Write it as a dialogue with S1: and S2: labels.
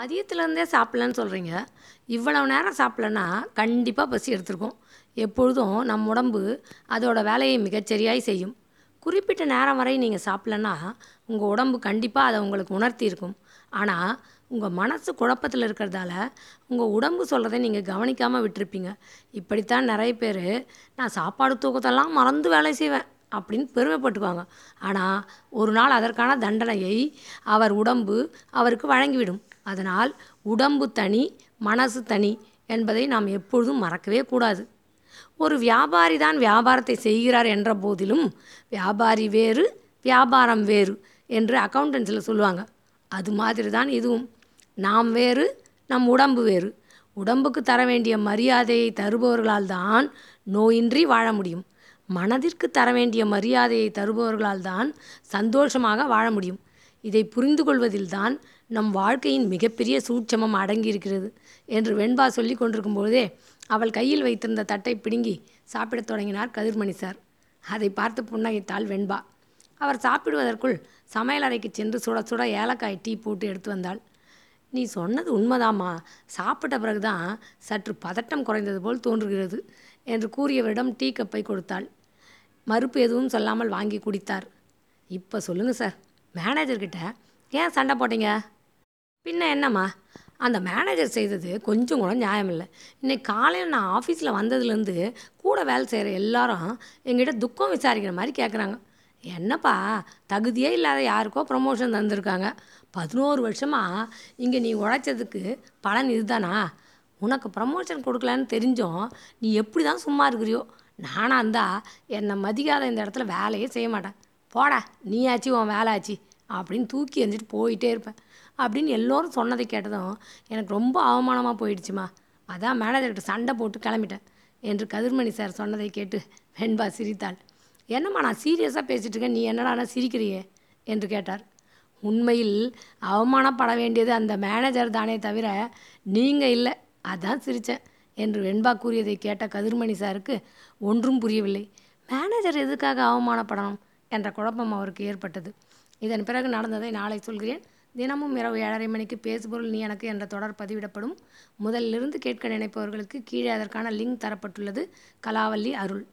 S1: மதியத்துலேருந்தே சாப்பிட்லன்னு சொல்கிறீங்க. இவ்வளவு நேரம் சாப்பிட்லன்னா கண்டிப்பாக பசி எடுத்திருக்கும். எப்பொழுதும் நம் உடம்பு அதோடய வேலையை மிகச்சரியாய் செய்யும். குறிப்பிட்ட நேரம் வரை நீங்கள் சாப்பிட்லன்னா உங்கள் உடம்பு கண்டிப்பாக அதை உங்களுக்கு உணர்த்தி இருக்கும். ஆனால் உங்கள் மனசு குழப்பத்தில் இருக்கிறதால உங்கள் உடம்பு சொல்கிறத நீங்கள் கவனிக்காமல் விட்டுருப்பீங்க. இப்படித்தான் நிறைய பேர் நான் சாப்பாடு தூக்கத்தெல்லாம் மறந்து வேலை செய்வேன் அப்படின்னு பெருமைப்பட்டுக்குவாங்க. ஆனால் ஒரு நாள் அதற்கான தண்டனையை அவர் உடம்பு அவருக்கு வழங்கிவிடும். அதனால் உடம்பு தனி மனசு தனி என்பதை நாம் எப்பொழுதும் மறக்கவே கூடாது. ஒரு வியாபாரி தான் வியாபாரத்தை செய்கிறார் என்ற போதிலும் வியாபாரி வேறு வியாபாரம் வேறு என்று அக்கௌண்டன்ஸில் சொல்லுவாங்க. அது மாதிரி தான் இதுவும். நாம் வேறு நம் உடம்பு வேறு. உடம்புக்கு தர வேண்டிய மரியாதையை தருபவர்களால் தான் நோயின்றி வாழ முடியும். மனதிற்கு தர வேண்டிய மரியாதையை தருபவர்களால் தான் சந்தோஷமாக வாழ முடியும். இதை புரிந்து கொள்வதில்தான் நம் வாழ்க்கையின் மிகப்பெரிய சூட்சமம் அடங்கியிருக்கிறது என்று வெண்பா சொல்லி கொண்டிருக்கும் பொழுதே அவள் கையில் வைத்திருந்த தட்டை பிடுங்கி சாப்பிடத் தொடங்கினார் கதிர்மணி சார். அதை பார்த்து புன்னகைத்தாள் வெண்பா. அவர் சாப்பிடுவதற்குள் சமையலறைக்கு சென்று சுட சுட ஏலக்காய் டீ போட்டு எடுத்து வந்தாள். நீ சொன்னது உண்மைதாம்மா. சாப்பிட்ட பிறகுதான் சற்று பதட்டம் குறைந்தது போல் தோன்றுகிறது என்று கூறியவரிடம் டீ கப்பை கொடுத்தாள். மறுப்பு எதுவும் சொல்லாமல் வாங்கி குடித்தார். இப்போ சொல்லுங்கள் சார். மேனேஜர்கிட்ட ஏன் சண்டை போட்டீங்க? பின்ன என்னம்மா? அந்த மேனேஜர் செய்தது கொஞ்சம் கூட நியாயம் இல்லை காலையில் நான் ஆஃபீஸில் வந்ததுலேருந்து கூட வேலை செய்கிற எல்லாரும் எங்கிட்ட துக்கம் விசாரிக்கிற மாதிரி கேட்குறாங்க என்னப்பா தகுதியே இல்லாத யாருக்கோ ப்ரொமோஷன் தந்திருக்காங்க. பதினோரு வருஷமாக இங்கே நீ உழைச்சதுக்கு பலன் இதுதானா? உனக்கு ப்ரமோஷன் கொடுக்கலன்னு தெரிஞ்சும் நீ எப்படி தான் சும்மா இருக்கிறியோ? நானாக இருந்தால் என்னை மதிக்காத இந்த இடத்துல வேலையே செய்ய மாட்டேன். போடா நீ ஆச்சு உன் வேலை ஆச்சு. அப்படின்னு தூக்கி எறிஞ்சிட்டு போயிட்டே இருப்பேன். அப்படின்னு எல்லோரும் சொன்னதை கேட்டதும் எனக்கு ரொம்ப அவமானமாக போயிடுச்சுமா. அதான் மேனேஜர்கிட்ட சண்டை போட்டு கிளம்பிட்டேன் என்று கதிர்மணி சார் சொன்னதை கேட்டு வெண்பா சிரித்தாள். என்னம்மா நான் சீரியஸாக பேசிகிட்டு இருக்கேன் நீ என்னடா சிரிக்கிறியே என்று கேட்டார். உண்மையில் அவமானப்பட வேண்டியது அந்த மேனேஜர் தானே தவிர நீங்கள் இல்லை அதான் சிரித்தேன் என்று வெண்பா கூறியதை கேட்ட கதிர்மணி சாருக்கு ஒன்றும் புரியவில்லை. மேனேஜர் எதுக்காக அவமானப்படணும் என்ற குழப்பம் அவருக்கு ஏற்பட்டது. இதன் பிறகு நடந்ததை நாளை சொல்கிறேன். தினமும் இரவு ஏழரை மணிக்கு பேசுபொருள் நீ எனக்கு என்ற தொடர் பதிவிடப்படும். முதலிலிருந்து கேட்க நினைப்பவர்களுக்கு கீழே அதற்கான லிங்க் தரப்பட்டுள்ளது. கலாவல்லி அருள்.